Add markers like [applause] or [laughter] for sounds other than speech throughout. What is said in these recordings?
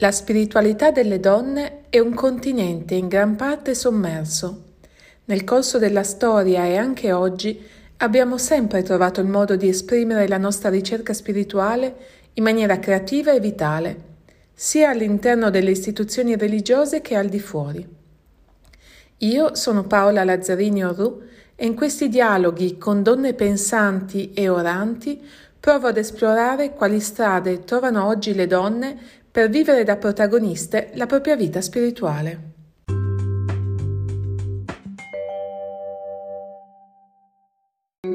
La spiritualità delle donne è un continente in gran parte sommerso. Nel corso della storia e anche oggi abbiamo sempre trovato il modo di esprimere la nostra ricerca spirituale in maniera creativa e vitale, sia all'interno delle istituzioni religiose che al di fuori. Io sono Paola Lazzarini Orru e in questi dialoghi con donne pensanti e oranti provo ad esplorare quali strade trovano oggi le donne per vivere da protagoniste la propria vita spirituale.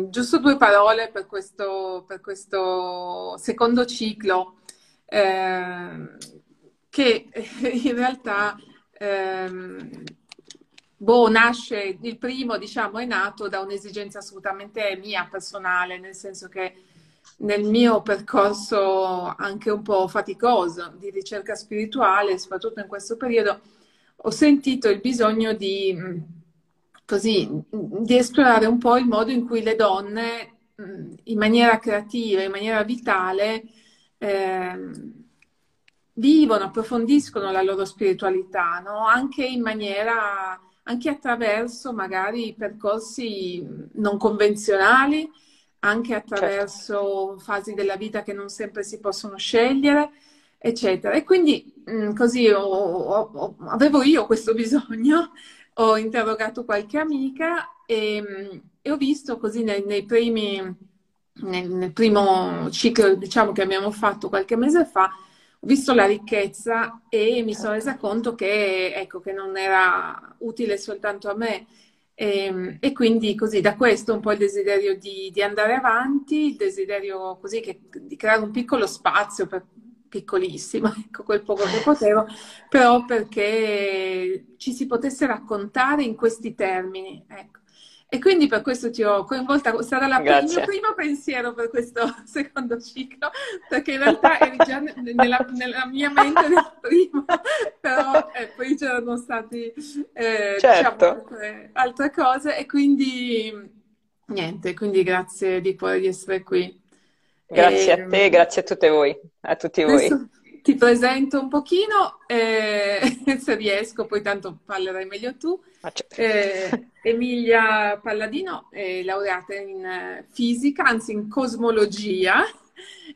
Giusto due parole per questo, per questo secondo ciclo, eh, che [laughs] in realtà eh, boh, nasce, il primo diciamo è nato da un'esigenza assolutamente mia, personale, nel senso che nel mio percorso anche un po' faticoso di ricerca spirituale, soprattutto in questo periodo, ho sentito il bisogno di, mm, così, di esplorare un po' il modo in cui le donne, mm, in maniera creativa, in maniera vitale, eh, vivono, approfondiscono la loro spiritualità, no? anche in maniera, anche attraverso magari percorsi non convenzionali, anche certo. attraverso certo. fasi della vita che non sempre si possono scegliere, eccetera. E quindi mh, così ho, ho, avevo io questo [laughs] bisogno, ho interrogato qualche amica e, e ho visto così nei, nei primi, nel, nel, primo ciclo diciamo, che abbiamo fatto qualche mese fa, ho visto la ricchezza e mi sono resa conto che, ecco, che non era utile soltanto a me, e, ehm, e, quindi così da questo un po' il desiderio di, di andare avanti, il desiderio così che, di creare un piccolo spazio, per, piccolissimo, [laughs] ecco quel poco che potevo, però perché ci si potesse raccontare in questi termini. Ecco. E quindi per questo ti ho coinvolta, sarà la, il mio primo pensiero per questo [laughs] secondo ciclo, perché in realtà eri già nella, nella mia mente nel primo, [laughs] però eh, poi c'erano state eh, certo. diciamo, altre, altre, cose e quindi niente, quindi grazie di cuore di essere qui. Grazie e, a te, grazie a tutte voi, a tutti voi. Ti presento un pochino, eh, [laughs] se riesco, poi tanto parlerai meglio tu. Eh, [laughs] Emilia Palladino è laureata in eh, fisica, anzi in cosmologia,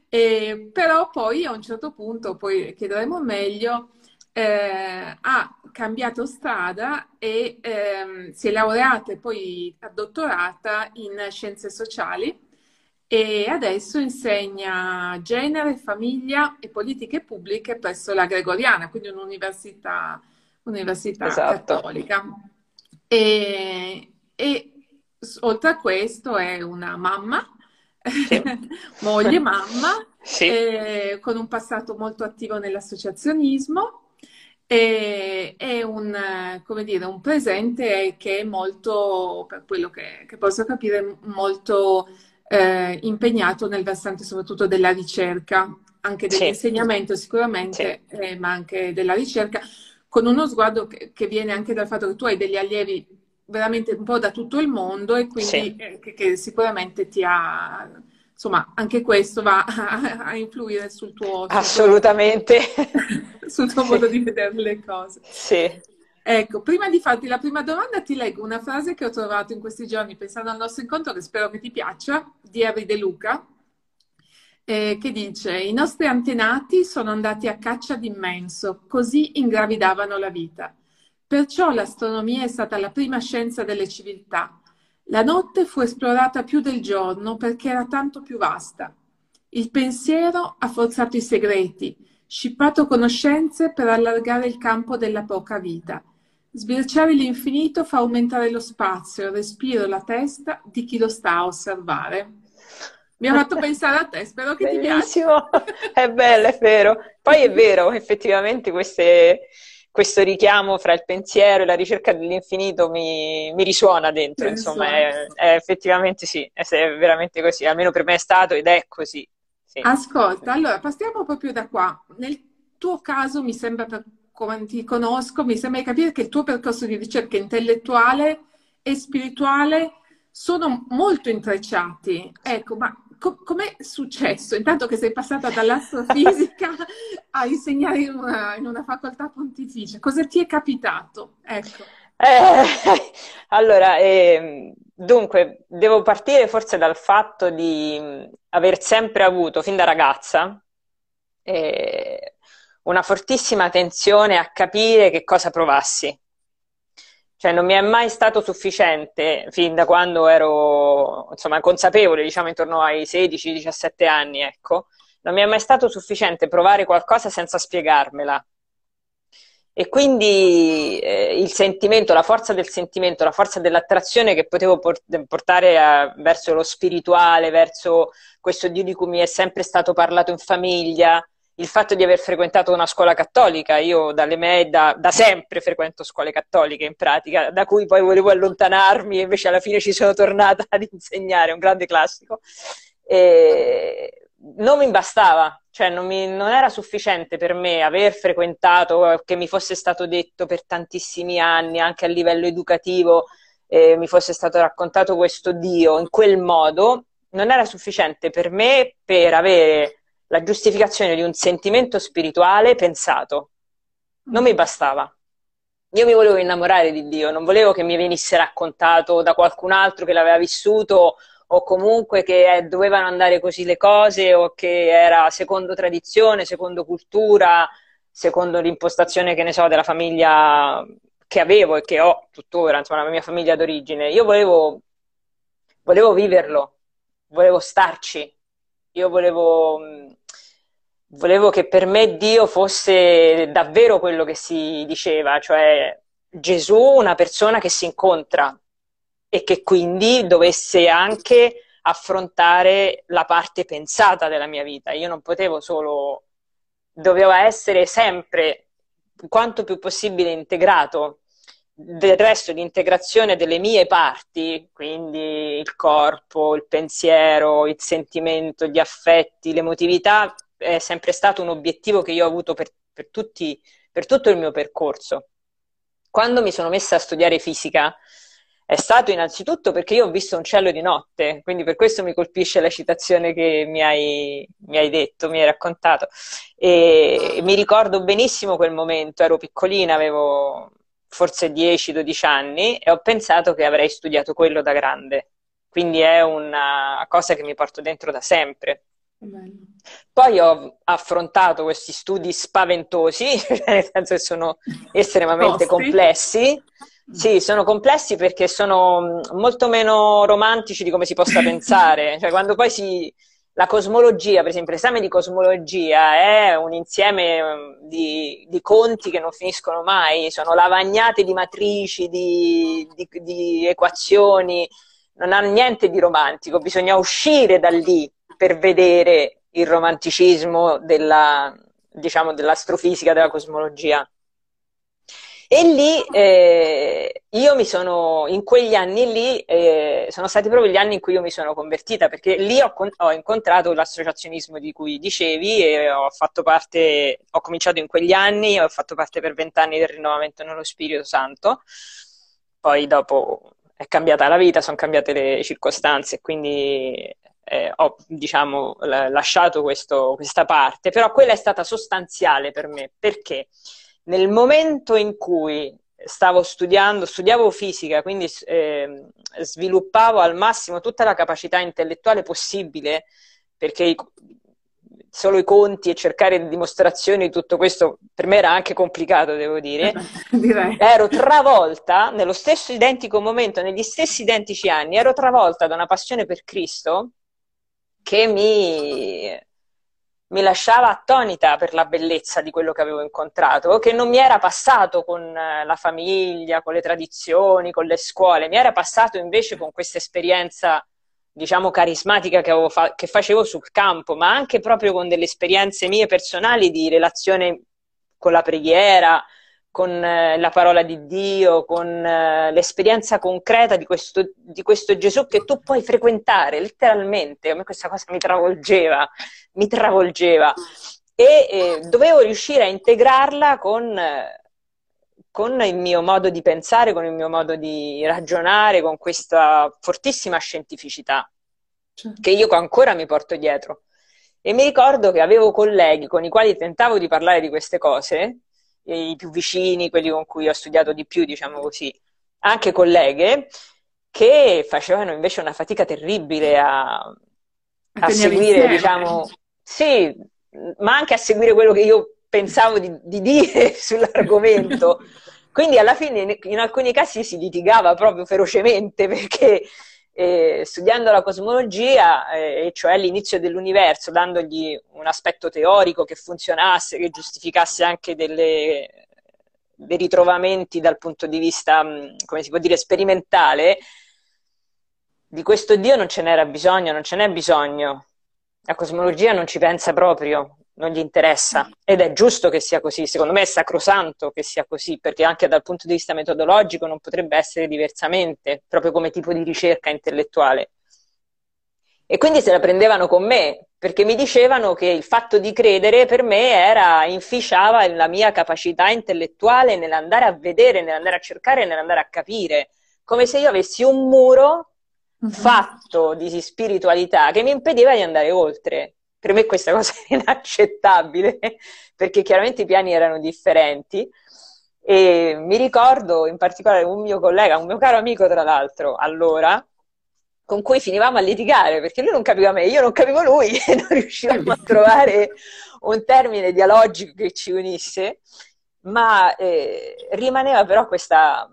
eh, però poi a un certo punto, poi chiederemo meglio, eh, ha cambiato strada e ehm, si è laureata e poi dottorata in scienze sociali e adesso insegna genere, famiglia e politiche pubbliche presso la Gregoriana, quindi un'università, un'università esatto. cattolica. E, e, oltre a questo è una mamma, sì. [laughs] moglie mamma, [laughs] sì. eh, con un passato molto attivo nell'associazionismo e è un, come dire, un presente che è molto, per quello che, che posso capire, molto eh, impegnato nel versante soprattutto della ricerca, anche dell'insegnamento sicuramente. Eh, ma anche della ricerca, con uno sguardo che, che, viene anche dal fatto che tu hai degli allievi veramente un po' da tutto il mondo e quindi eh, che, che, sicuramente ti ha... Insomma, anche questo va [laughs] a, a influire sul tuo... Assolutamente. sul tuo [laughs] modo di vedere le cose. Sì. Ecco, prima di farti la prima domanda ti leggo una frase che ho trovato in questi giorni pensando al nostro incontro che spero che ti piaccia, di Harry De Luca, eh, che dice i nostri antenati sono andati a caccia d'immenso, così ingravidavano la vita. Perciò l'astronomia è stata la prima scienza delle civiltà. La notte fu esplorata più del giorno perché era tanto più vasta. Il pensiero ha forzato i segreti, scippato conoscenze per allargare il campo della poca vita. Sbirciare l'infinito fa aumentare lo spazio, il respiro la testa di chi lo sta a osservare. Mi ha fatto [laughs] pensare a te, spero che Bellissimo. ti piaccia. È bello, è vero. Poi è vero, effettivamente queste, questo richiamo fra il pensiero e la ricerca dell'infinito mi, mi risuona dentro, insomma, è, è, effettivamente sì, è, veramente così, almeno per me è stato ed è così. Sì. Ascolta, allora passiamo proprio da qua. Nel tuo caso mi sembra per come ti conosco, mi sembra di capire che il tuo percorso di ricerca intellettuale e spirituale sono molto intrecciati. Ecco, ma com- com'è successo? Intanto che sei passata dall'astrofisica [laughs] a insegnare in una, in una facoltà pontificia, cosa ti è capitato? Ecco. Eh, [laughs] allora, eh, dunque, devo partire forse dal fatto di aver sempre avuto, fin da ragazza, eh, una fortissima tensione a capire che cosa provassi. Cioè non mi è mai stato sufficiente, fin da quando ero insomma, consapevole, diciamo intorno ai 16-17 anni, ecco, non mi è mai stato sufficiente provare qualcosa senza spiegarmela. E quindi eh, il sentimento, la forza del sentimento, la forza dell'attrazione che potevo portare a, verso lo spirituale, verso questo Dio di cui mi è sempre stato parlato in famiglia, il fatto di aver frequentato una scuola cattolica, io dalle me, da, da, sempre frequento scuole cattoliche in pratica, da cui poi volevo allontanarmi e invece alla fine ci sono tornata [laughs] ad insegnare, un grande classico. E non mi bastava, cioè non, mi, non, era sufficiente per me aver frequentato, che mi fosse stato detto per tantissimi anni, anche a livello educativo, eh, mi fosse stato raccontato questo Dio in quel modo, non era sufficiente per me per avere la giustificazione di un sentimento spirituale pensato. Non mi bastava. Io mi volevo innamorare di Dio, non volevo che mi venisse raccontato da qualcun altro che l'aveva vissuto o comunque che eh, dovevano andare così le cose o che era secondo tradizione, secondo cultura, secondo l'impostazione, che ne so, della famiglia che avevo e che ho tuttora, insomma, la mia famiglia d'origine. Io volevo, volevo viverlo, volevo starci, io volevo, volevo che per me Dio fosse davvero quello che si diceva, cioè Gesù una persona che si incontra e che quindi dovesse anche affrontare la parte pensata della mia vita. Io non potevo solo, doveva essere sempre quanto più possibile integrato del resto l'integrazione delle mie parti, quindi il corpo, il pensiero, il sentimento, gli affetti, l'emotività, è sempre stato un obiettivo che io ho avuto per, per, tutti, per tutto il mio percorso. Quando mi sono messa a studiare fisica, è stato innanzitutto perché io ho visto un cielo di notte, quindi per questo mi colpisce la citazione che mi hai, mi hai detto, mi hai raccontato. E mi ricordo benissimo quel momento, ero piccolina, avevo forse 10-12 anni e ho pensato che avrei studiato quello da grande. Quindi è una cosa che mi porto dentro da sempre. Poi ho affrontato questi studi spaventosi, [laughs] nel senso che sono estremamente Tosti. complessi. Sì, sono complessi perché sono molto meno romantici di come si possa [laughs] pensare. Cioè, quando poi si, la cosmologia, per esempio, l'esame di cosmologia è un insieme mm, di, di, conti che non finiscono mai, sono lavagnate di matrici, di, di, di, equazioni, non ha niente di romantico, bisogna uscire da lì per vedere il romanticismo della, diciamo, dell'astrofisica, della cosmologia. E lì eh, io mi sono, in quegli anni lì, eh, sono stati proprio gli anni in cui io mi sono convertita, perché lì ho, ho incontrato l'associazionismo di cui dicevi e ho fatto parte, ho cominciato in quegli anni, ho fatto parte per vent'anni del rinnovamento nello Spirito Santo, poi dopo è cambiata la vita, sono cambiate le circostanze, quindi eh, ho diciamo, lasciato questo, questa parte, però quella è stata sostanziale per me, perché? nel momento in cui stavo studiando, studiavo fisica, quindi eh, sviluppavo al massimo tutta la capacità intellettuale possibile, perché i, solo i conti e cercare dimostrazioni di tutto questo per me era anche complicato, devo dire. ero travolta nello stesso identico momento, negli stessi identici anni, ero travolta da una passione per Cristo che mi mi lasciava attonita per la bellezza di quello che avevo incontrato, che non mi era passato con eh, la famiglia, con le tradizioni, con le scuole, mi era passato invece con questa esperienza, diciamo, carismatica che, fa- che facevo sul campo, ma anche proprio con delle esperienze mie personali di relazione con la preghiera, con eh, la parola di Dio, con eh, l'esperienza concreta di questo, di questo, Gesù che tu puoi frequentare letteralmente. A me questa cosa mi travolgeva, mi travolgeva. E eh, dovevo riuscire a integrarla con, con il mio modo di pensare, con il mio modo di ragionare, con questa fortissima scientificità. certo. che io ancora mi porto dietro. E mi ricordo che avevo colleghi con i quali tentavo di parlare di queste cose, i più vicini, quelli con cui ho studiato di più, diciamo così, anche colleghe, che facevano invece una fatica terribile a, a seguire, diciamo, sì, ma anche a seguire quello che io pensavo di, di dire [laughs] sull'argomento. [laughs] Quindi alla fine in alcuni casi si litigava proprio ferocemente perché eh, studiando la cosmologia, eh, cioè l'inizio dell'universo, dandogli un aspetto teorico che funzionasse, che giustificasse anche delle, dei ritrovamenti dal punto di vista, come si può dire, sperimentale, di questo Dio non ce n'era bisogno, non ce n'è bisogno. La cosmologia non ci pensa proprio, non gli interessa ed è giusto che sia così, secondo me è sacrosanto che sia così, perché anche dal punto di vista metodologico non potrebbe essere diversamente, proprio come tipo di ricerca intellettuale. E quindi se la prendevano con me, perché mi dicevano che il fatto di credere per me era, inficiava la mia capacità intellettuale nell'andare a vedere, nell'andare a cercare, nell'andare a capire, come se io avessi un muro mm-hmm. fatto di spiritualità che mi impediva di andare oltre per me questa cosa è inaccettabile perché chiaramente i piani erano differenti. E mi ricordo in particolare un mio collega, un mio caro amico tra l'altro, allora, con cui finivamo a litigare perché lui non capiva me, io non capivo lui [laughs] e non riuscivamo a trovare un termine dialogico che ci unisse, ma eh, rimaneva però questa,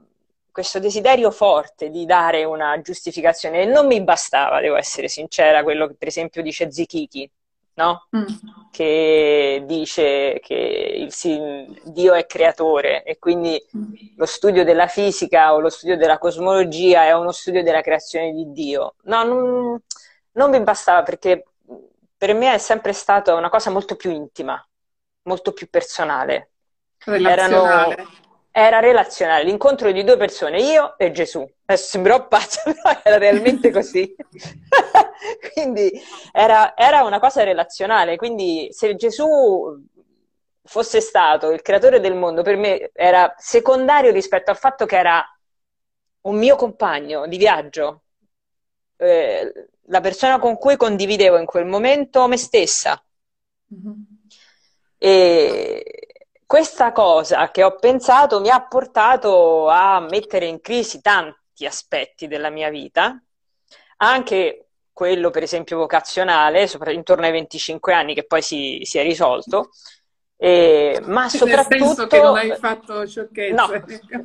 questo desiderio forte di dare una giustificazione e non mi bastava, devo essere sincera, quello che per esempio dice Zichichi, no? Mm. Che dice che il, Dio è creatore e quindi mm. lo studio della fisica o lo studio della cosmologia è uno studio della creazione di Dio. No, non, non mi bastava perché per me è sempre stata una cosa molto più intima, molto più personale. Relazionale. Erano, era relazionale, l'incontro di due persone, io e Gesù. Adesso sembrò pazzo, [laughs] però era realmente così. [laughs] [laughs] quindi era, era, una cosa relazionale, quindi se Gesù fosse stato il creatore del mondo, per me era secondario rispetto al fatto che era un mio compagno di viaggio, eh, la persona con cui condividevo in quel momento me stessa. Mm-hmm. E questa cosa che ho pensato mi ha portato a mettere in crisi tanti aspetti della mia vita, anche quello per esempio vocazionale, intorno ai 25 anni che poi si, si è risolto, eh, ma soprattutto... Nel senso che non hai fatto sciocchezze. No,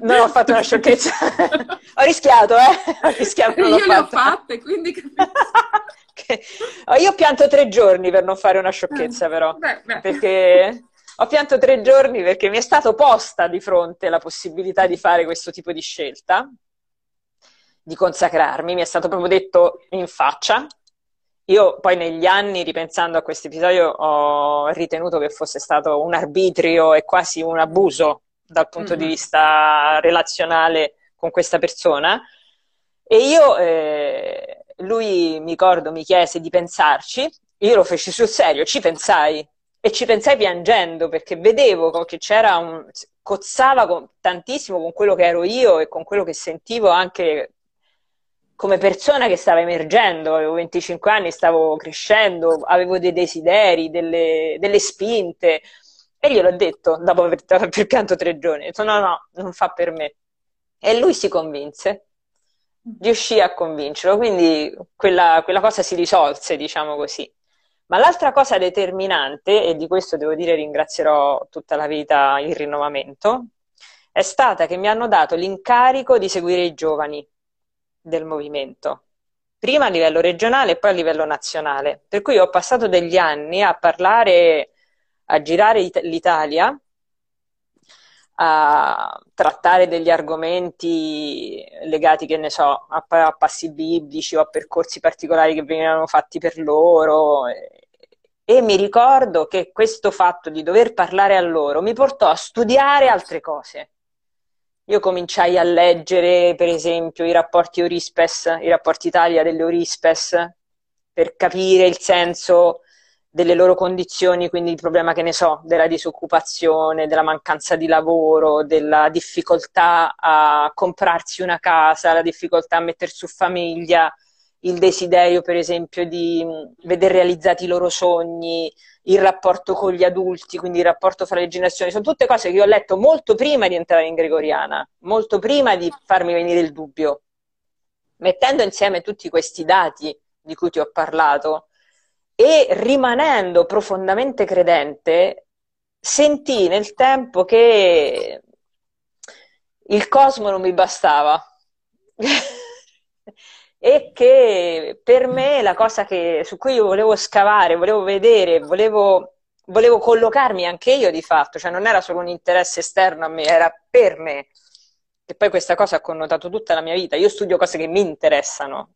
non ho fatto una sciocchezza. [laughs] ho rischiato, eh? Ho rischiato, Io le ho fatte, quindi [laughs] Io pianto tre giorni per non fare una sciocchezza, eh, però. Beh, beh. Perché ho pianto tre giorni perché mi è stato posta di fronte la possibilità di fare questo tipo di scelta, di consacrarmi, mi è stato proprio detto in faccia. Io poi negli anni, ripensando a questo episodio, ho ritenuto che fosse stato un arbitrio e quasi un abuso dal punto mm-hmm. di vista relazionale con questa persona. E io, eh, lui mi ricordo, mi chiese di pensarci, io lo feci sul serio, ci pensai, e ci pensai piangendo perché vedevo che c'era un cozzava con, tantissimo con quello che ero io e con quello che sentivo anche come persona che stava emergendo, avevo 25 anni, stavo crescendo, avevo dei desideri, delle, delle spinte. E gliel'ho detto dopo aver, aver pianto tre giorni, ho detto no no, non fa per me. E lui si convinse, riuscì a convincerlo, quindi quella, quella cosa si risolse, diciamo così. Ma l'altra cosa determinante, e di questo devo dire ringrazierò tutta la vita il rinnovamento, è stata che mi hanno dato l'incarico di seguire i giovani del movimento, prima a livello regionale e poi a livello nazionale. Per cui ho passato degli anni a parlare, a girare l'Italia, a trattare degli argomenti legati, che ne so, a, a passi biblici o a percorsi particolari che venivano fatti per loro. E mi ricordo che questo fatto di dover parlare a loro mi portò a studiare altre cose. Io cominciai a leggere, per esempio, i rapporti Eurispes, i rapporti Italia delle Eurispes, per capire il senso delle loro condizioni, quindi il problema che ne so, della disoccupazione, della mancanza di lavoro, della difficoltà a comprarsi una casa, la difficoltà a mettere su famiglia, il desiderio, per esempio, di vedere realizzati i loro sogni, il rapporto con gli adulti, quindi il rapporto fra le generazioni, sono tutte cose che io ho letto molto prima di entrare in Gregoriana, molto prima di farmi venire il dubbio. Mettendo insieme tutti questi dati di cui ti ho parlato e rimanendo profondamente credente, sentii nel tempo che il cosmo non mi bastava. [laughs] e che per me la cosa che, su cui io volevo scavare, volevo vedere, volevo, volevo collocarmi anche io di fatto, cioè non era solo un interesse esterno a me, era per me. E poi questa cosa ha connotato tutta la mia vita. Io studio cose che mi interessano,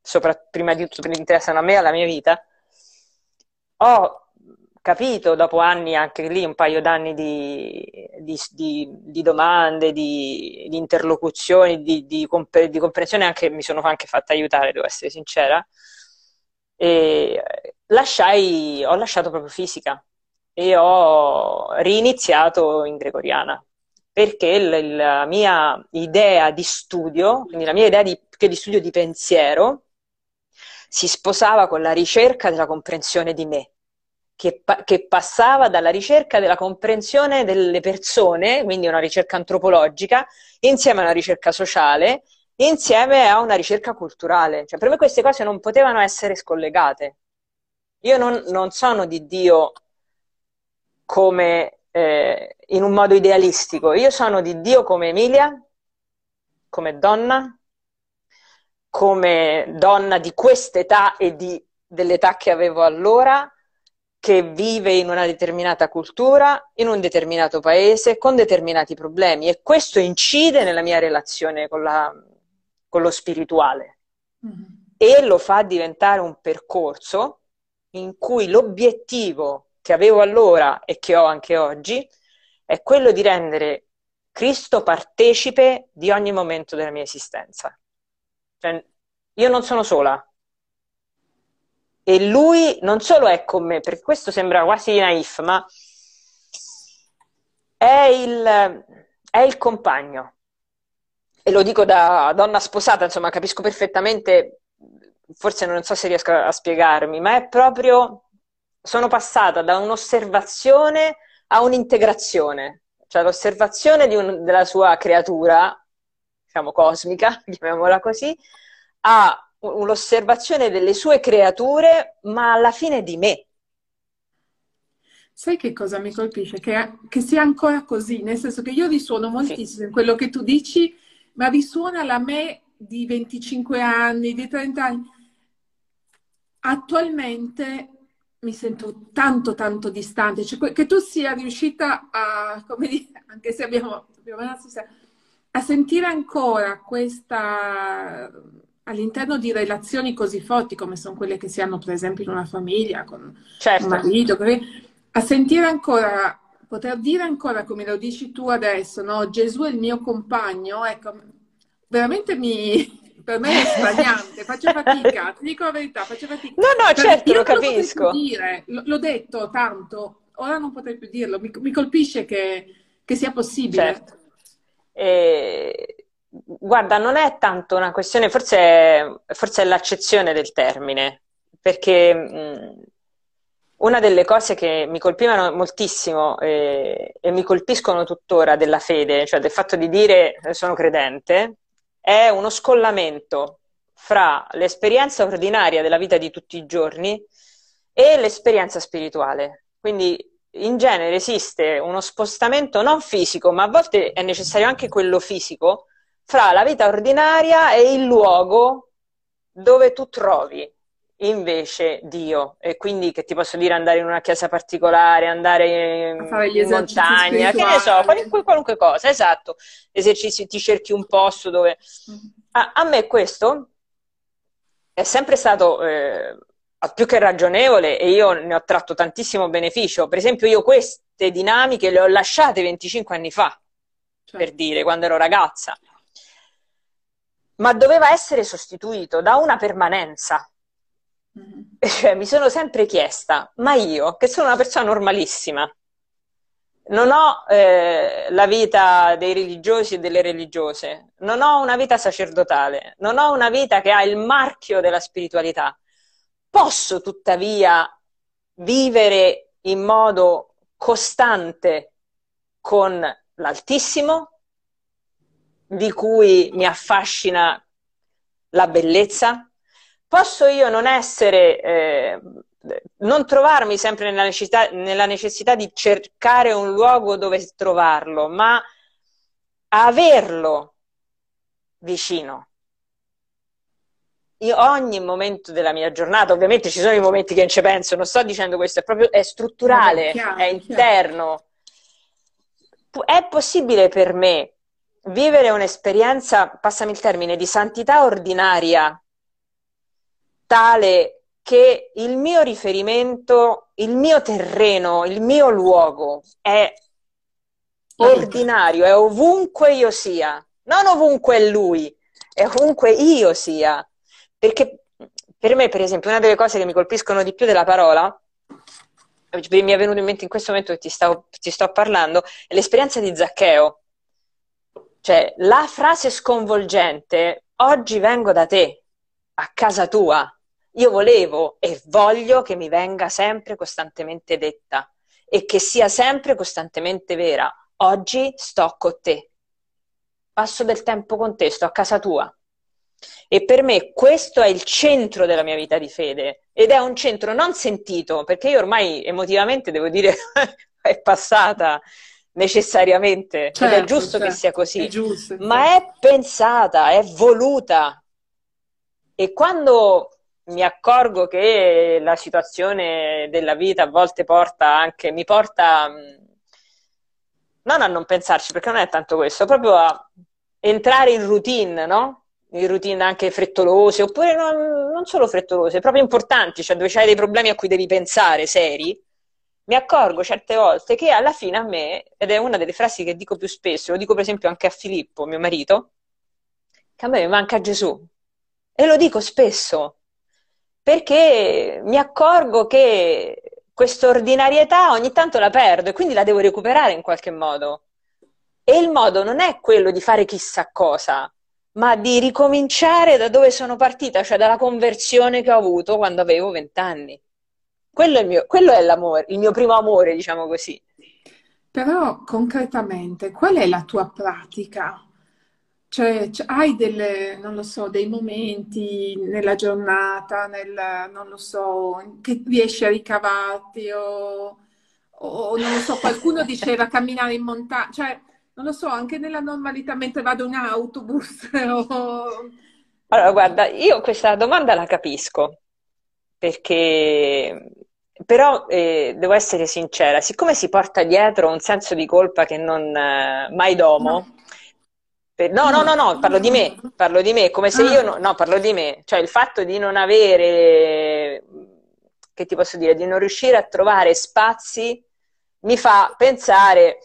sopra, prima di tutto interessano a me e alla mia vita. Ho capito dopo anni, anche lì un paio d'anni di, di, di, di domande, di, interlocuzioni, di, compre, comprensione, anche, mi sono anche fatta aiutare, devo essere sincera, e lasciai, ho lasciato proprio fisica e ho riniziato in gregoriana perché la mia idea di studio, quindi la mia idea di, di studio di pensiero, si sposava con la ricerca della comprensione di me che, che, passava dalla ricerca della comprensione delle persone, quindi una ricerca antropologica, insieme a una ricerca sociale, insieme a una ricerca culturale. Cioè, per me queste cose non potevano essere scollegate. Io non, non sono di Dio come eh, in un modo idealistico, io sono di Dio come Emilia, come donna, come donna di quest'età e di, dell'età che avevo allora, che vive in una determinata cultura, in un determinato paese, con determinati problemi e questo incide nella mia relazione con, la, con lo spirituale mm-hmm. e lo fa diventare un percorso in cui l'obiettivo che avevo allora e che ho anche oggi è quello di rendere Cristo partecipe di ogni momento della mia esistenza. Cioè, io non sono sola, e lui non solo è con me, perché questo sembra quasi naif, ma è il, è il compagno. E lo dico da donna sposata, insomma, capisco perfettamente, forse non so se riesco a spiegarmi, ma è proprio, sono passata da un'osservazione a un'integrazione, cioè l'osservazione un, della sua creatura, diciamo cosmica, [laughs] chiamiamola così, a l'osservazione delle sue creature, ma alla fine di me. Sai che cosa mi colpisce? Che, che sia ancora così, nel senso che io risuono moltissimo sì. in quello che tu dici, ma risuona la me di 25 anni, di 30 anni. Attualmente mi sento tanto tanto distante, cioè che tu sia riuscita a, come dire, [laughs] anche se abbiamo, abbiamo a sentire ancora questa all'interno di relazioni così forti come sono quelle che si hanno per esempio in una famiglia con certo. un marito, a sentire ancora, poter dire ancora come lo dici tu adesso, no? Gesù è il mio compagno, ecco, veramente mi, [laughs] per me è straniante, faccio fatica, ti dico la verità, faccio fatica. No, no, certo, lo capisco. Dire, l'ho detto tanto, ora non potrei più dirlo, mi, mi colpisce che, che, sia possibile. Certo. E Guarda, non è tanto una questione, forse è, forse è l'accezione del termine, perché mh, una delle cose che mi colpivano moltissimo eh, e mi colpiscono tuttora della fede, cioè del fatto di dire sono credente, è uno scollamento fra l'esperienza ordinaria della vita di tutti i giorni e l'esperienza spirituale. Quindi in genere esiste uno spostamento non fisico, ma a volte è necessario anche quello fisico, fra la vita ordinaria e il luogo dove tu trovi invece Dio e quindi che ti posso dire andare in una chiesa particolare, andare in, montagna, che ne so, qualunque, qualunque, cosa, esatto, esercizi, ti cerchi un posto dove... Mm-hmm. A, a me questo è sempre stato eh, più che ragionevole e io ne ho tratto tantissimo beneficio. Per esempio io queste dinamiche le ho lasciate 25 anni fa, cioè. per dire, quando ero ragazza ma doveva essere sostituito da una permanenza. Mm-hmm. Cioè, mi sono sempre chiesta, ma io, che sono una persona normalissima, non ho eh, la vita dei religiosi e delle religiose, non ho una vita sacerdotale, non ho una vita che ha il marchio della spiritualità. Posso tuttavia vivere in modo costante con l'Altissimo, di cui mi affascina la bellezza? Posso io non essere eh, non trovarmi sempre nella necessità, nella necessità di cercare un luogo dove trovarlo, ma averlo vicino. Io ogni momento della mia giornata, ovviamente ci sono i momenti che non ci penso, non sto dicendo questo, è proprio è strutturale, chiaro, è interno. Chiaro. È possibile per me vivere un'esperienza, passami il termine, di santità ordinaria tale che il mio riferimento, il mio terreno, il mio luogo è ordinario, è ovunque io sia, non ovunque è lui, è ovunque io sia. Perché per me, per esempio, una delle cose che mi colpiscono di più della parola, mi è venuto in mente in questo momento che ti, stavo, ti sto parlando, è l'esperienza di Zaccheo. Cioè, la frase sconvolgente, oggi vengo da te, a casa tua, io volevo e voglio che mi venga sempre costantemente detta e che sia sempre costantemente vera. Oggi sto con te, passo del tempo con te, sto a casa tua. E per me questo è il centro della mia vita di fede ed è un centro non sentito, perché io ormai emotivamente devo dire [laughs] è passata necessariamente certo, ed è certo, giusto certo, che sia così, è giusto, ma è pensata, è voluta. E quando mi accorgo che la situazione della vita a volte porta anche, mi porta non a non pensarci, perché non è tanto questo, proprio a entrare in routine, no? In routine anche frettolose, oppure non, non solo frettolose, proprio importanti, cioè dove c'hai dei problemi a cui devi pensare, seri, mi accorgo certe volte che alla fine a me, ed è una delle frasi che dico più spesso, lo dico per esempio anche a Filippo, mio marito, che a me mi manca Gesù. E lo dico spesso, perché mi accorgo che questa ordinarietà ogni tanto la perdo e quindi la devo recuperare in qualche modo. E il modo non è quello di fare chissà cosa, ma di ricominciare da dove sono partita, cioè dalla conversione che ho avuto quando avevo vent'anni. Quello, quello è, l'amore, il mio primo amore, diciamo così. Però concretamente, qual è la tua pratica? Cioè, hai delle, non lo so, dei momenti nella giornata, nel, non lo so, che riesci a ricavarti o, o non lo so, qualcuno [laughs] diceva camminare in montagna, cioè, non lo so, anche nella normalità mentre vado in autobus [laughs] o... Allora, guarda, io questa domanda la capisco, perché però eh, devo essere sincera, siccome si porta dietro un senso di colpa che non eh, mai domo, no. No, no, no, no, parlo di me, parlo di me, come se io, no, no, parlo di me, cioè il fatto di non avere, che ti posso dire, di non riuscire a trovare spazi mi fa pensare,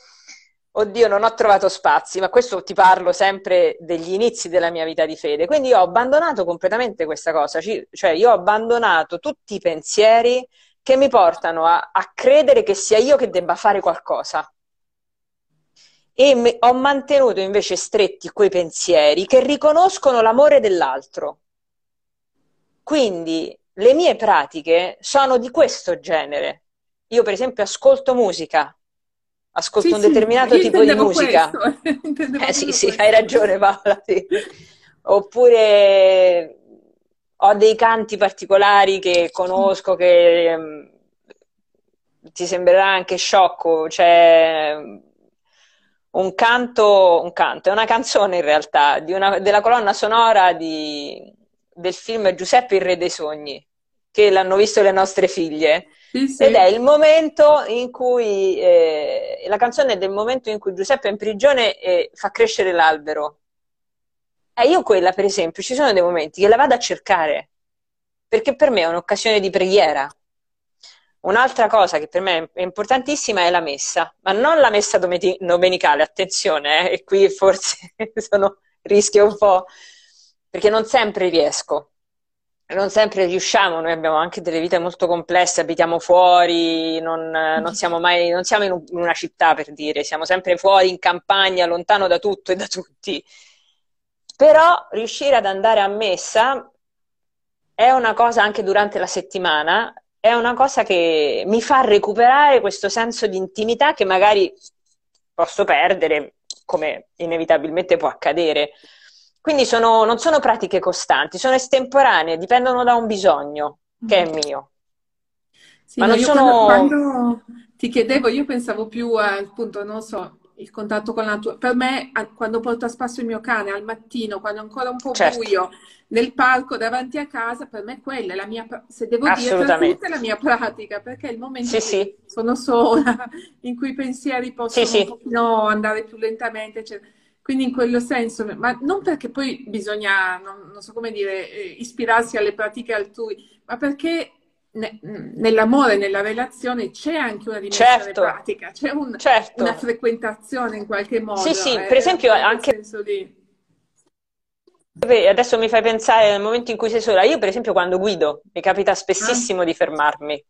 oddio, non ho trovato spazi, ma questo ti parlo sempre degli inizi della mia vita di fede, quindi io ho abbandonato completamente questa cosa, cioè io ho abbandonato tutti i pensieri che mi portano a, a credere che sia io che debba fare qualcosa e me- ho mantenuto invece stretti quei pensieri che riconoscono l'amore dell'altro. Quindi le mie pratiche sono di questo genere. Io per esempio ascolto musica, ascolto sì, un determinato sì, tipo di musica. [laughs] eh sì, sì, hai ragione Paola. Sì. Oppure ho dei canti particolari che conosco che um, ti sembrerà anche sciocco, cioè un canto, un canto, è una canzone in realtà, una, della colonna sonora di, del film Giuseppe il Re dei Sogni, che l'hanno visto le nostre figlie. Sì, sì. Ed è il momento in cui, eh, la canzone è del momento in cui Giuseppe è in prigione e fa crescere l'albero. E io quella, per esempio, ci sono dei momenti che la vado a cercare, perché per me è un'occasione di preghiera. Un'altra cosa che per me è importantissima è la messa, ma non la messa domenicale, attenzione, eh, e qui forse [laughs] sono, rischio un po', perché non sempre riesco. non sempre riusciamo, noi abbiamo anche delle vite molto complesse, abitiamo fuori, non, non siamo mai, non siamo in una città per dire, siamo sempre fuori in campagna, lontano da tutto e da tutti. Però riuscire ad andare a messa è una cosa anche durante la settimana, è una cosa che mi fa recuperare questo senso di intimità che magari posso perdere, come inevitabilmente può accadere. Quindi sono, non sono pratiche costanti, sono estemporanee, dipendono da un bisogno che è mio. Sì, Ma non sono... Quando, quando, ti chiedevo, io pensavo più al punto, non so, il contatto con la natura. Per me, quando porto a spasso il mio cane al mattino, quando è ancora un po' certo. buio, nel parco davanti a casa, per me quella è la mia, se devo dire, è la mia pratica, perché è il momento sì, in cui sì. sono sola, [laughs] in cui i pensieri possono sì, andare più lentamente, eccetera. Quindi in quello senso, ma non perché poi bisogna, non, non so come dire, eh, ispirarsi alle pratiche altrui, ma perché ne, nell'amore, nella relazione c'è anche una dimensione certo. pratica, c'è un, certo. una frequentazione in qualche modo. Sì, sì, eh, per esempio anche... Di... Adesso mi fai pensare nel momento in cui sei sola. Io, per esempio, quando guido, mi capita spessissimo ah. di fermarmi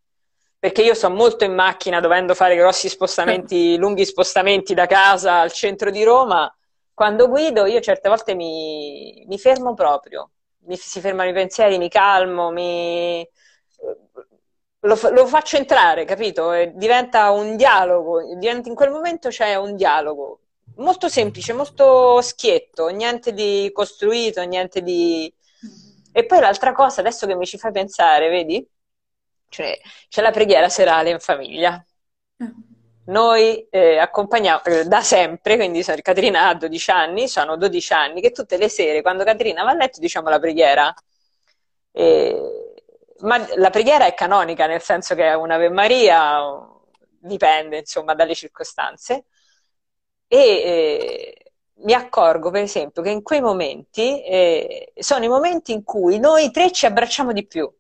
perché io sono molto in macchina dovendo fare grossi spostamenti, [laughs] lunghi spostamenti da casa al centro di Roma quando guido io certe volte mi, mi fermo proprio, mi, si fermano i pensieri, mi calmo, mi, lo, lo, faccio entrare, capito? E diventa un dialogo, diventa, in quel momento c'è un dialogo molto semplice, molto schietto, niente di costruito, niente di... E poi l'altra cosa, adesso che mi ci fai pensare, vedi? Cioè, c'è la preghiera serale in famiglia. Mm. Noi eh, accompagniamo eh, da sempre, quindi Caterina ha 12 anni, sono 12 anni, che tutte le sere quando Caterina va a letto diciamo la preghiera. E, ma la preghiera è canonica, nel senso che è un'Ave Maria, dipende insomma dalle circostanze. E eh, mi accorgo, per esempio, che in quei momenti eh, sono i momenti in cui noi tre ci abbracciamo di più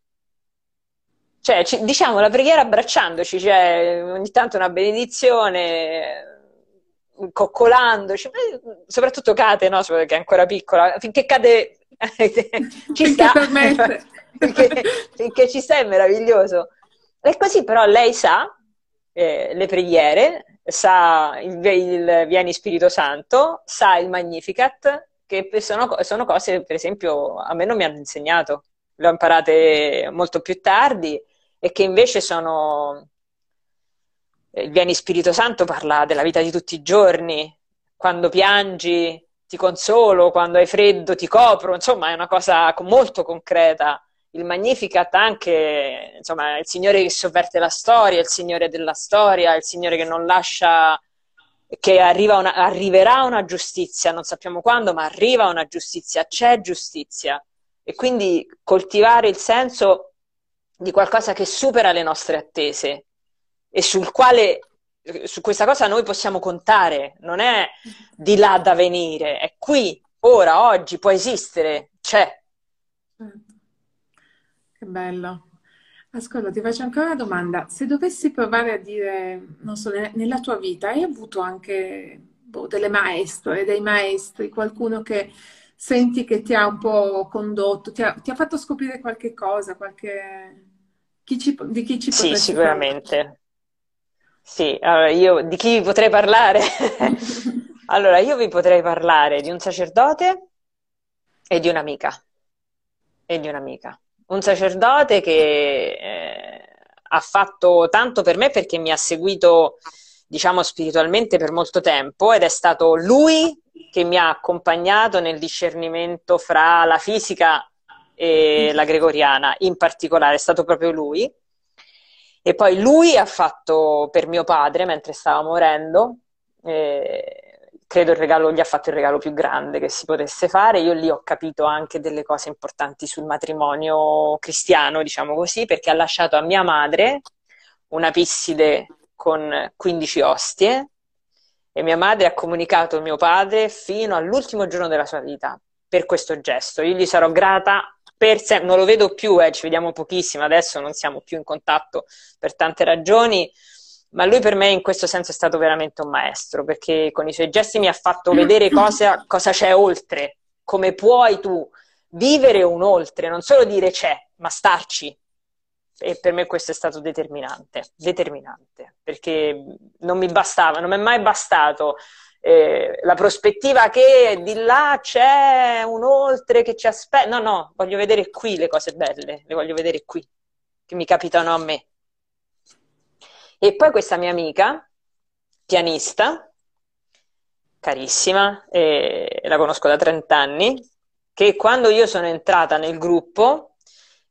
cioè, ci, diciamo la preghiera abbracciandoci, cioè ogni tanto una benedizione, coccolandoci, soprattutto Cate, no? Che è ancora piccola, finché cade [laughs] ci sta, [laughs] finché, finché, [laughs] ci sta è meraviglioso. E così però lei sa eh, le preghiere, sa il, il Vieni Spirito Santo, sa il Magnificat, che sono, sono cose, per esempio, a me non mi hanno insegnato le ho imparate molto più tardi e che invece sono... Il eh, Vieni Spirito Santo parla della vita di tutti i giorni, quando piangi ti consolo, quando hai freddo ti copro, insomma è una cosa molto concreta. Il Magnificat anche, insomma, il Signore che sovverte la storia, il Signore della storia, il Signore che non lascia, che una, arriverà una giustizia, non sappiamo quando, ma arriva una giustizia, c'è giustizia. E quindi coltivare il senso di qualcosa che supera le nostre attese e sul quale su questa cosa noi possiamo contare, non è di là da venire, è qui, ora, oggi, può esistere, c'è. Che bello. Ascolta, ti faccio ancora una domanda. Se dovessi provare a dire, non so, nella tua vita, hai avuto anche boh, delle maestre, dei maestri, qualcuno che senti che ti ha un po' condotto, ti ha, ti ha fatto scoprire qualche cosa, qualche... Chi ci, di chi ci Sì, sicuramente. Parlare? Sì, allora io di chi potrei parlare? [laughs] allora, io vi potrei parlare di un sacerdote e di un'amica. E di un'amica. Un sacerdote che eh, ha fatto tanto per me perché mi ha seguito, diciamo, spiritualmente per molto tempo ed è stato lui che mi ha accompagnato nel discernimento fra la fisica e la gregoriana in particolare, è stato proprio lui. E poi lui ha fatto per mio padre, mentre stava morendo, eh, credo il regalo, gli ha fatto il regalo più grande che si potesse fare. Io lì ho capito anche delle cose importanti sul matrimonio cristiano, diciamo così, perché ha lasciato a mia madre una pisside con 15 ostie e mia madre ha comunicato a mio padre fino all'ultimo giorno della sua vita per questo gesto. Io gli sarò grata per sempre, non lo vedo più, eh, ci vediamo pochissimo, adesso non siamo più in contatto per tante ragioni, ma lui per me in questo senso è stato veramente un maestro, perché con i suoi gesti mi ha fatto vedere cosa, cosa c'è oltre, come puoi tu vivere un oltre, non solo dire c'è, ma starci. E per me questo è stato determinante, determinante, perché non mi bastava, non mi è mai bastato eh, la prospettiva che di là c'è un oltre che ci aspetta. No, no, voglio vedere qui le cose belle, le voglio vedere qui, che mi capitano a me. E poi questa mia amica, pianista, carissima, eh, la conosco da 30 anni, che quando io sono entrata nel gruppo,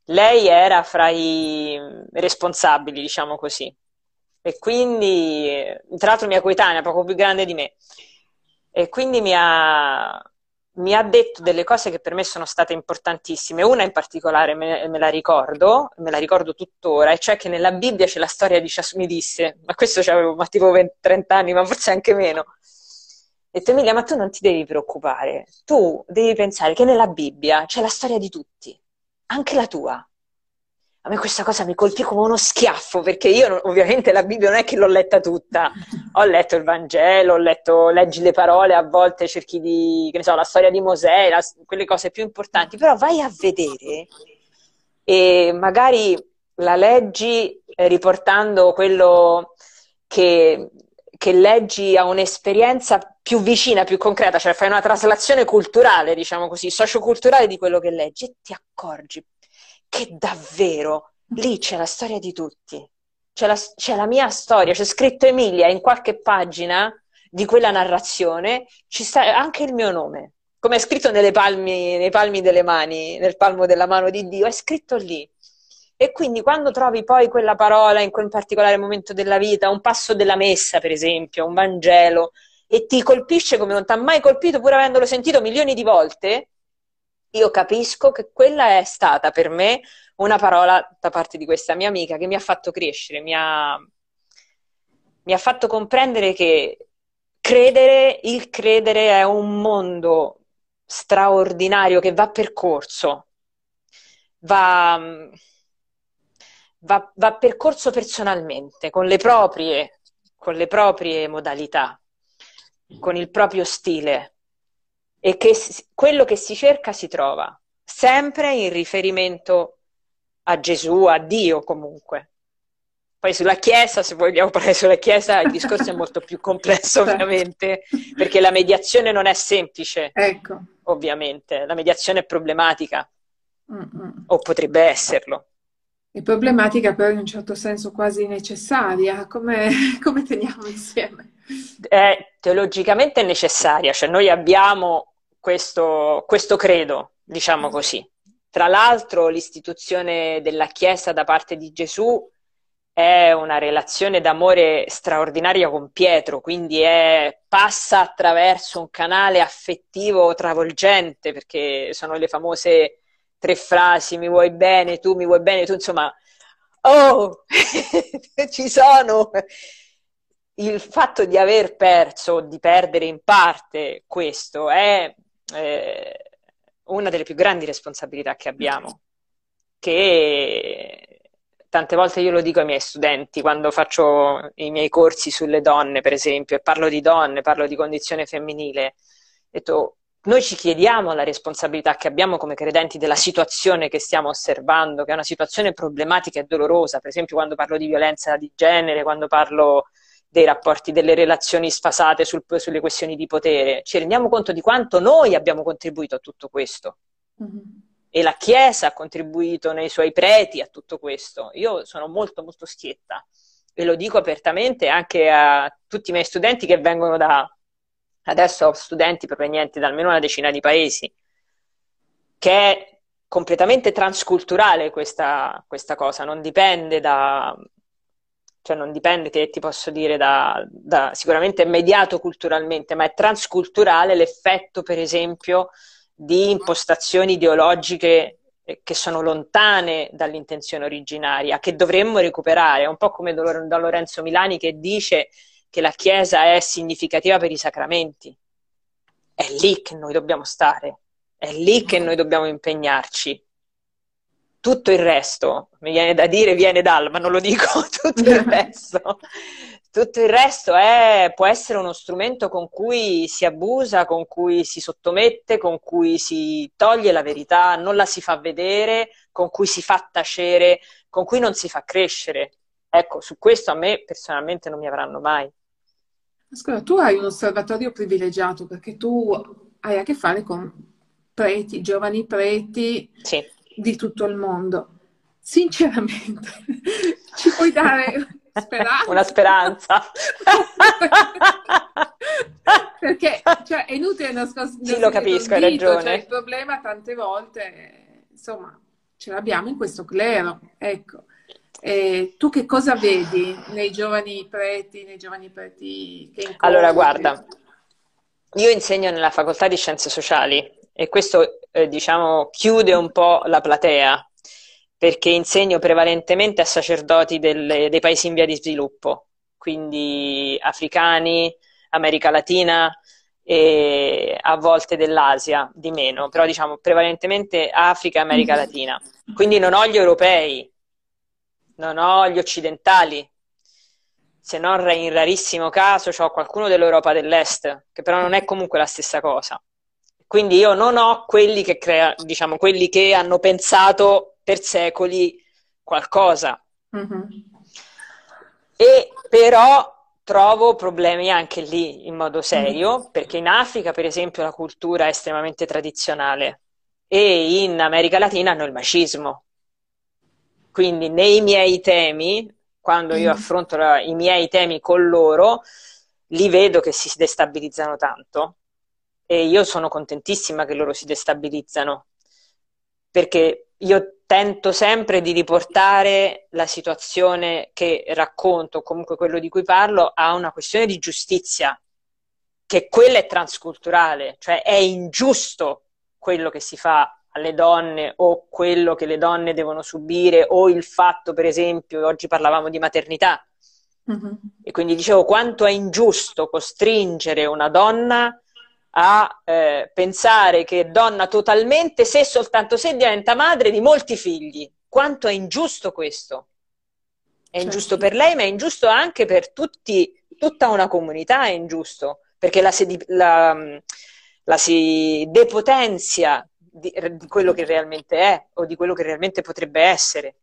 lei era fra i responsabili, diciamo così. E quindi, tra l'altro mia coetanea, poco più grande di me. E quindi mi ha, mi ha detto delle cose che per me sono state importantissime. Una in particolare me, me, la ricordo, me la ricordo tuttora, e cioè che nella Bibbia c'è la storia di ciascuno, mi disse, ma questo c'avevo ma tipo 20, 30 anni, ma forse anche meno. E detto Emilia, ma tu non ti devi preoccupare, tu devi pensare che nella Bibbia c'è la storia di tutti, anche la tua. A me questa cosa mi colpì come uno schiaffo, perché io ovviamente la Bibbia non è che l'ho letta tutta, ho letto il Vangelo, ho letto, leggi le parole, a volte cerchi di, che ne so, la storia di Mosè, la, quelle cose più importanti, però vai a vedere e magari la leggi eh, riportando quello che, che leggi a un'esperienza più vicina, più concreta, cioè fai una traslazione culturale, diciamo così, socioculturale di quello che leggi e ti accorgi che davvero lì c'è la storia di tutti. C'è la, c'è la mia storia, c'è scritto Emilia in qualche pagina di quella narrazione, ci sta anche il mio nome. Come è scritto palmi, nei palmi delle mani, nel palmo della mano di Dio, è scritto lì. E quindi quando trovi poi quella parola in quel particolare momento della vita, un passo della messa, per esempio, un Vangelo, e ti colpisce come non ti ha mai colpito, pur avendolo sentito milioni di volte, io capisco che quella è stata per me una parola da parte di questa mia amica che mi ha fatto crescere, mi ha, mi ha fatto comprendere che credere, il credere è un mondo straordinario che va percorso, va, va, va percorso personalmente, con le, proprie, con le proprie modalità, con il proprio stile e che quello che si cerca si trova, sempre in riferimento a Gesù, a Dio comunque. Poi sulla Chiesa, se vogliamo [laughs] parlare sulla Chiesa, il discorso è molto più complesso certo. ovviamente, perché la mediazione non è semplice, ecco. ovviamente, la mediazione è problematica, Mm-mm. o potrebbe esserlo. È problematica però in un certo senso quasi necessaria, come, [laughs] come teniamo insieme? È teologicamente necessaria, cioè noi abbiamo questo, questo credo, diciamo così. Tra l'altro l'istituzione della Chiesa da parte di Gesù è una relazione d'amore straordinaria con Pietro, quindi è, passa attraverso un canale affettivo travolgente, perché sono le famose tre frasi, mi vuoi bene, tu mi vuoi bene, tu insomma, oh, [laughs] ci sono. Il fatto di aver perso, di perdere in parte questo, è eh, una delle più grandi responsabilità che abbiamo, che tante volte io lo dico ai miei studenti quando faccio i miei corsi sulle donne, per esempio, e parlo di donne, parlo di condizione femminile, detto, noi ci chiediamo la responsabilità che abbiamo come credenti della situazione che stiamo osservando, che è una situazione problematica e dolorosa, per esempio quando parlo di violenza di genere, quando parlo dei rapporti, delle relazioni sfasate sul, sulle questioni di potere, ci rendiamo conto di quanto noi abbiamo contribuito a tutto questo. Mm-hmm. E la Chiesa ha contribuito nei suoi preti a tutto questo. Io sono molto, molto schietta e lo dico apertamente anche a tutti i miei studenti che vengono da... Adesso ho studenti provenienti da almeno una decina di paesi, che è completamente transculturale questa, questa cosa, non dipende da, cioè non dipende, che ti posso dire, da, da, sicuramente è mediato culturalmente, ma è transculturale l'effetto, per esempio, di impostazioni ideologiche eh, che sono lontane dall'intenzione originaria, che dovremmo recuperare, un po' come da Lorenzo Milani che dice che la Chiesa è significativa per i sacramenti. È lì che noi dobbiamo stare, è lì che noi dobbiamo impegnarci tutto il resto, mi viene da dire viene dal, ma non lo dico, [laughs] tutto il [laughs] resto, Tutto il resto è, può essere uno strumento con cui si abusa, con cui si sottomette, con cui si toglie la verità, non la si fa vedere, con cui si fa tacere, con cui non si fa crescere. Ecco, su questo a me personalmente non mi avranno mai. Scusa, tu hai un osservatorio privilegiato perché tu hai a che fare con preti, giovani preti sì. Di tutto il mondo. Sinceramente, [laughs] ci puoi dare speranza. Una speranza. [laughs] Perché cioè, è inutile nascondere. Sì, lo capisco, hai ragione. Cioè, il problema tante volte, insomma, ce l'abbiamo in questo clero. Ecco. E tu che cosa vedi nei giovani preti, nei giovani preti che incontri? Allora, guarda, io insegno nella facoltà di scienze sociali e questo, eh, diciamo, chiude un po' la platea perché insegno prevalentemente a sacerdoti del, dei paesi in via di sviluppo, quindi africani, America Latina e a volte dell'Asia, di meno, però diciamo prevalentemente Africa e America mm-hmm. Latina. Quindi non ho gli europei, non ho gli occidentali, se non in rarissimo caso ho qualcuno dell'Europa dell'Est, che però non è comunque la stessa cosa. Quindi io non ho quelli che, crea, diciamo, quelli che hanno pensato per secoli qualcosa. Mm-hmm. E però trovo problemi anche lì in modo serio, mm-hmm. perché in Africa, per esempio, la cultura è estremamente tradizionale e in America Latina hanno il macismo. Quindi nei miei temi, quando io mm-hmm. affronto la, i miei temi con loro, li vedo che si destabilizzano tanto e io sono contentissima che loro si destabilizzano perché io tento sempre di riportare la situazione che racconto, comunque quello di cui parlo, a una questione di giustizia, che quella è transculturale, cioè è ingiusto quello che si fa alle donne o quello che le donne devono subire o il fatto, per esempio, oggi parlavamo di maternità. Mm-hmm. E quindi dicevo quanto è ingiusto costringere una donna a eh, pensare che è donna totalmente se soltanto se diventa madre di molti figli. Quanto è ingiusto questo? È certo. ingiusto per lei, ma è ingiusto anche per tutti, tutta una comunità, è ingiusto, perché la si, la, la si depotenzia di, di quello che realmente è o di quello che realmente potrebbe essere,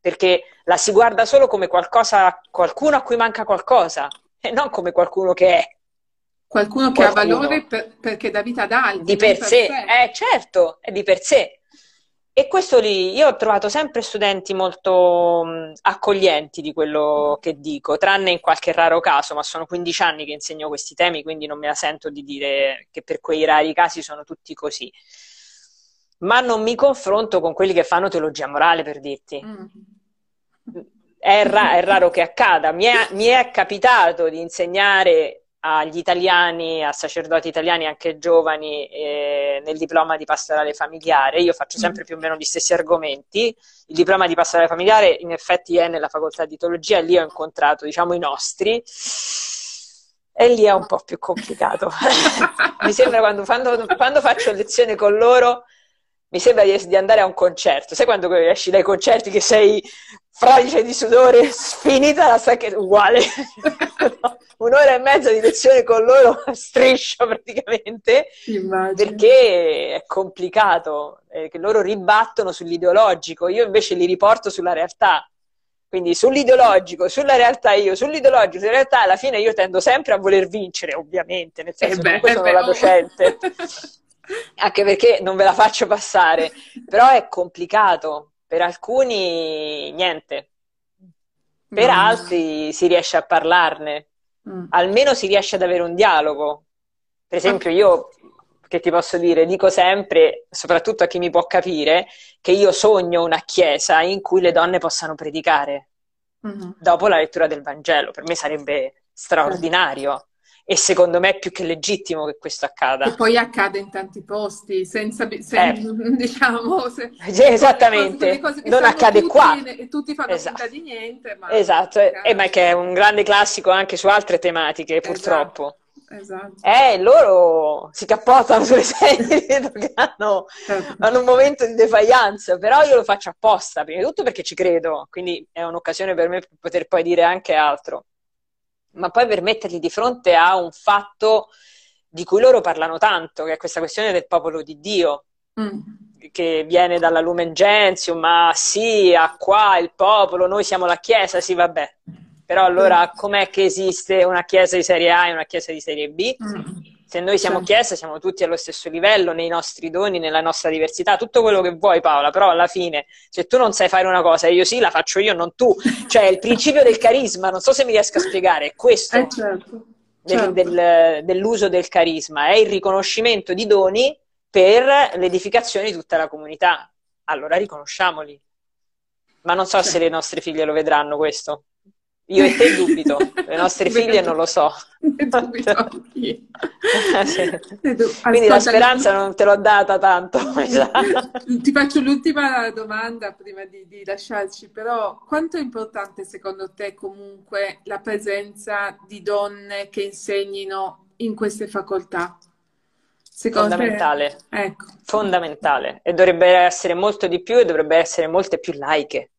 perché la si guarda solo come qualcosa, qualcuno a cui manca qualcosa e non come qualcuno che è. Qualcuno che Qualcuno. ha valore per, perché dà vita ad altri. Di per, per sé, sé. Eh, certo, è di per sé. E questo lì, io ho trovato sempre studenti molto mh, accoglienti di quello che dico, tranne in qualche raro caso, ma sono 15 anni che insegno questi temi, quindi non me la sento di dire che per quei rari casi sono tutti così. Ma non mi confronto con quelli che fanno teologia morale, per dirti. Mm. È, ra- è, raro che accada. Mi è, mi è capitato di insegnare agli italiani, a sacerdoti italiani anche giovani eh, nel diploma di pastorale familiare. Io faccio sempre più o meno gli stessi argomenti. Il diploma di pastorale familiare in effetti è nella facoltà di teologia, lì ho incontrato diciamo i nostri. E lì è un po' più complicato. [laughs] Mi sembra quando, quando, quando faccio lezione con loro mi sembra di, di, andare a un concerto. Sai quando esci dai concerti che sei fradice di sudore, sfinita la sacca, uguale. [laughs] Un'ora e mezza di lezione con loro a striscio praticamente, Immagino. perché è complicato, eh, che loro ribattono sull'ideologico, io invece li riporto sulla realtà. Quindi sull'ideologico, sulla realtà io, sull'ideologico, sulla realtà, alla fine io tendo sempre a voler vincere, ovviamente, nel senso che comunque sono la docente. Anche perché non ve la faccio passare, però è complicato. Per alcuni niente, per mm. altri si riesce a parlarne, mm. almeno si riesce ad avere un dialogo. Per esempio, io che ti posso dire, dico sempre, soprattutto a chi mi può capire, che io sogno una chiesa in cui le donne possano predicare mm-hmm. dopo la lettura del Vangelo. Per me sarebbe straordinario e secondo me è più che legittimo che questo accada. E poi accade in tanti posti, senza, sen, eh. [laughs] diciamo... Se, [laughs] Esattamente, cose, non accade tutti, qua. E tutti fanno esatto. finta di niente. Ma esatto, e, eh, ma che è un grande classico anche su altre tematiche, esatto. purtroppo. Esatto. Eh, loro si cappottano sulle sedie, [laughs] perché hanno, certo. hanno, un momento di defianza, però io lo faccio apposta, prima di tutto perché ci credo, quindi è un'occasione per me per poter poi dire anche altro. Ma poi per metterli di fronte a un fatto di cui loro parlano tanto, che è questa questione del popolo di Dio, mm. che viene dalla Lumen Gentium, ma sì, a qua il popolo, noi siamo la Chiesa, sì, vabbè. Però allora mm. com'è che esiste una Chiesa di serie A e una Chiesa di serie B? Mm se noi siamo. Chiesa, siamo tutti allo stesso livello nei nostri doni, nella nostra diversità, tutto quello che vuoi, Paola. Però alla fine, se tu non sai fare una cosa e io sì, la faccio io, non tu. [laughs] Cioè, il principio del carisma, non so se mi riesco a spiegare, è questo eh certo. Certo. Del, del, dell'uso del carisma, è il riconoscimento di doni per l'edificazione di tutta la comunità. Allora riconosciamoli. Ma non so certo. se le nostre figlie lo vedranno questo. Io e te dubito, le nostre [laughs] figlie non lo so. [laughs] dubito anch'io. [laughs] Quindi la speranza non te l'ho data tanto. Ti faccio l'ultima domanda prima di, di, lasciarci, però quanto è importante secondo te comunque la presenza di donne che insegnino in queste facoltà? Secondo Fondamentale. Te... Ecco. Fondamentale. E dovrebbe essere molto di più e dovrebbe essere molte più laiche.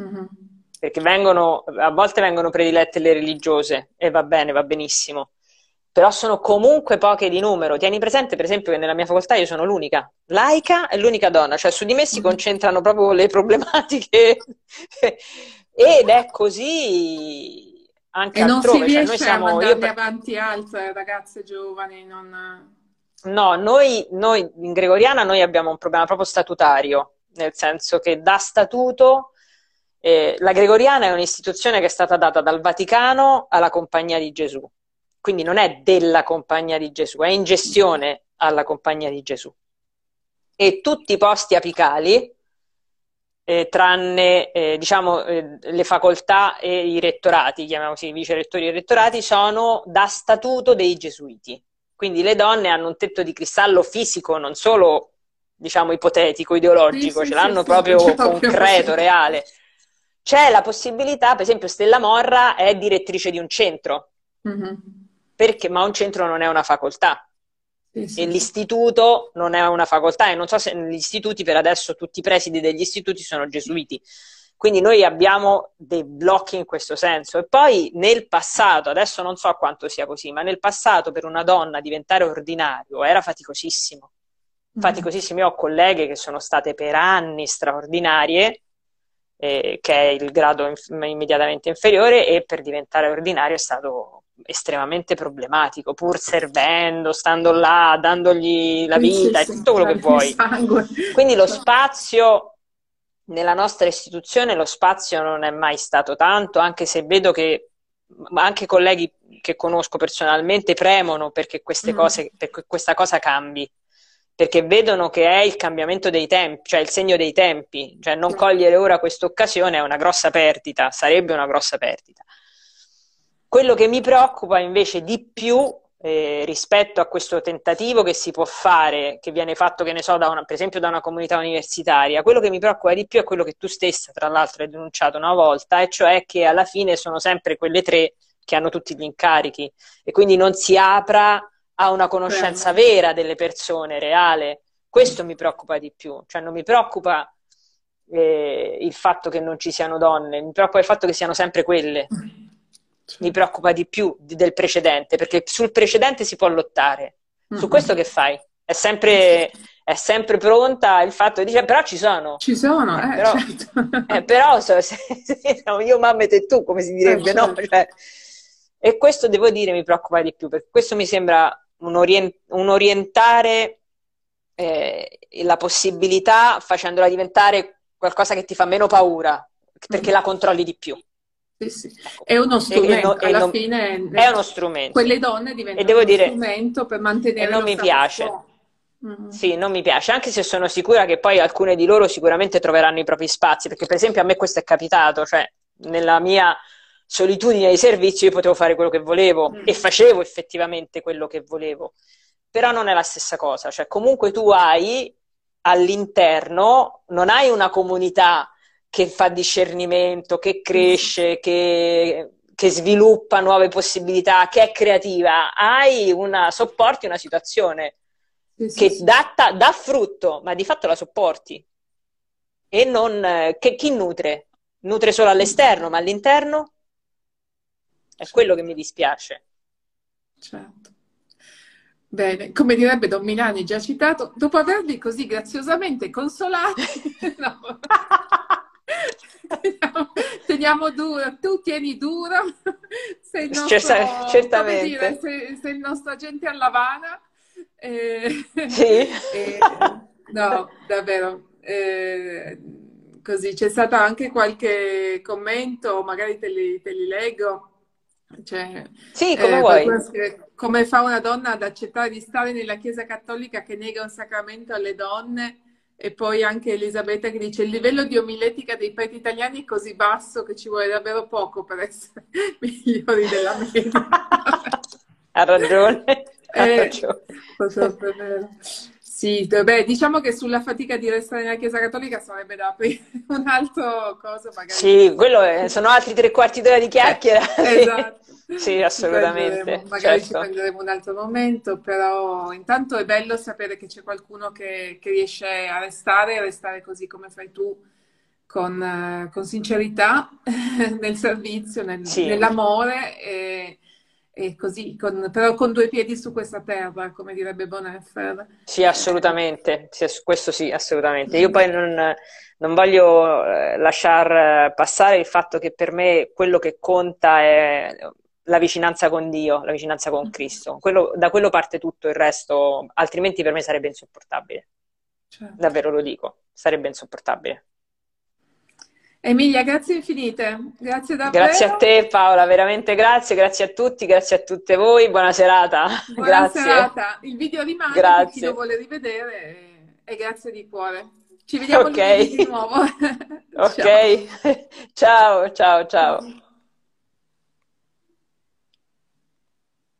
Mm-hmm perché vengono, a volte vengono predilette le religiose e va bene, va benissimo, però sono comunque poche di numero. Tieni presente, per esempio, che nella mia facoltà io sono l'unica laica e l'unica donna, cioè su di me si mm. concentrano proprio le problematiche [laughs] ed è così anche e altrove. non si riesce cioè, noi siamo, a io... avanti altre ragazze giovani, non... No, noi, noi in Gregoriana noi abbiamo un problema proprio statutario, nel senso che da statuto eh, la Gregoriana è un'istituzione che è stata data dal Vaticano alla Compagnia di Gesù, quindi non è della Compagnia di Gesù, è in gestione alla Compagnia di Gesù. E tutti i posti apicali, eh, tranne eh, diciamo, eh, le facoltà e i rettorati, chiamiamo così, vice rettori e rettorati, sono da statuto dei gesuiti. Quindi le donne hanno un tetto di cristallo fisico, non solo diciamo ipotetico, ideologico, sì, ce sì, l'hanno sì, [laughs] proprio concreto, reale c'è la possibilità, per esempio Stella Morra è direttrice di un centro, mm-hmm. perché, ma un centro non è una facoltà. Sì, sì. E l'istituto non è una facoltà e non so se negli istituti per adesso tutti i presidi degli istituti sono gesuiti. Quindi noi abbiamo dei blocchi in questo senso. E poi nel passato, adesso non so quanto sia così, ma nel passato per una donna diventare ordinario era faticosissimo. Mm-hmm. Faticosissimo. Io ho colleghe che sono state per anni straordinarie eh, che è il grado inf- immediatamente inferiore, e per diventare ordinario è stato estremamente problematico, pur servendo, stando là, dandogli la vita sì, tutto quello che vuoi. Quindi lo spazio nella nostra istituzione, lo spazio non è mai stato tanto, anche se vedo che anche colleghi che conosco personalmente premono perché, queste mm. cose, perché questa cosa cambi perché vedono che è il cambiamento dei tempi, cioè il segno dei tempi, cioè non cogliere ora questa occasione è una grossa perdita, sarebbe una grossa perdita. Quello che mi preoccupa invece di più eh, rispetto a questo tentativo che si può fare, che viene fatto, che ne so, una, per esempio da una comunità universitaria, quello che mi preoccupa di più è quello che tu stessa, tra l'altro, hai denunciato una volta, e cioè che alla fine sono sempre quelle tre che hanno tutti gli incarichi e quindi non si apra ha una conoscenza Beh. vera delle persone, reale. Questo mi preoccupa di più, cioè non mi preoccupa eh, il fatto che non ci siano donne, mi preoccupa il fatto che siano sempre quelle. Mi preoccupa di più di, del precedente, perché sul precedente si può lottare. Su mm-hmm. questo che fai? È sempre, è sempre pronta il fatto di dire, però ci sono. Ci sono, eh, però, certo. eh, però se, se, se, io, mamma e te tu, come si direbbe, eh, certo. no? Cioè, e questo devo dire mi preoccupa di più, perché questo mi sembra un, orient- un orientare eh, la possibilità facendola diventare qualcosa che ti fa meno paura, perché mm. la controlli di più. Sì, sì. È uno strumento, e, e alla non, fine è uno strumento. Quelle donne diventano uno dire, strumento per mantenere e non mi piace. Mm. Sì, non mi piace, anche se sono sicura che poi alcune di loro sicuramente troveranno i propri spazi, perché per esempio a me questo è capitato, cioè nella mia solitudine ai servizi io potevo fare quello che volevo mm. e facevo effettivamente quello che volevo. Però non è la stessa cosa, cioè comunque tu hai all'interno, non hai una comunità che fa discernimento, che cresce, che, che sviluppa nuove possibilità, che è creativa, hai una, sopporti una situazione sì, sì, che sì. Dà, dà, frutto, ma di fatto la sopporti. E non, che chi nutre? Nutre solo all'esterno, ma all'interno? È quello che mi dispiace. Certo. Bene, come direbbe Don Milani, già citato, dopo averli così graziosamente consolati, [laughs] no. teniamo, teniamo, duro, tu tieni duro, sei il nostro, certamente. Dire, sei, sei, il nostro agente a Lavana. Eh, sì. [laughs] Eh, no, davvero. Eh, così c'è stato anche qualche commento, magari te li, te li leggo. Cioè, sì, come eh, vuoi. Come fa una donna ad accettare di stare nella Chiesa Cattolica che nega un sacramento alle donne? E poi anche Elisabetta che dice il livello di omiletica dei preti italiani è così basso che ci vuole davvero poco per essere [laughs] migliori della media. [laughs] ha ragione. [laughs] Ha eh, ragione. Sì, beh, diciamo che sulla fatica di restare nella Chiesa Cattolica sarebbe da aprire [laughs] un altro cosa magari. Sì, quello è, sono altri tre quarti d'ora di chiacchiera. Eh, esatto. sì, assolutamente. magari certo. ci prenderemo un altro momento, però intanto è bello sapere che c'è qualcuno che, che riesce a restare, a restare così come fai tu, con, con sincerità [laughs] nel servizio, nel, sì. nell'amore. E, e così, con, però con due piedi su questa terra, come direbbe Boneffer. Sì, assolutamente, sì, questo sì, assolutamente. Io poi non, non voglio eh, lasciar passare il fatto che per me quello che conta è la vicinanza con Dio, la vicinanza con Cristo. Quello, da quello parte tutto il resto, altrimenti per me sarebbe insopportabile. Certo. Davvero lo dico, sarebbe insopportabile. Emilia, grazie infinite, grazie davvero. Grazie a te Paola, veramente grazie, grazie a tutti, grazie a tutte voi, buona serata. Buona [laughs] grazie. serata, il video rimane grazie. per chi lo vuole rivedere e grazie di cuore. Ci vediamo okay. di nuovo. [laughs] ok, [laughs] ciao, ciao, ciao.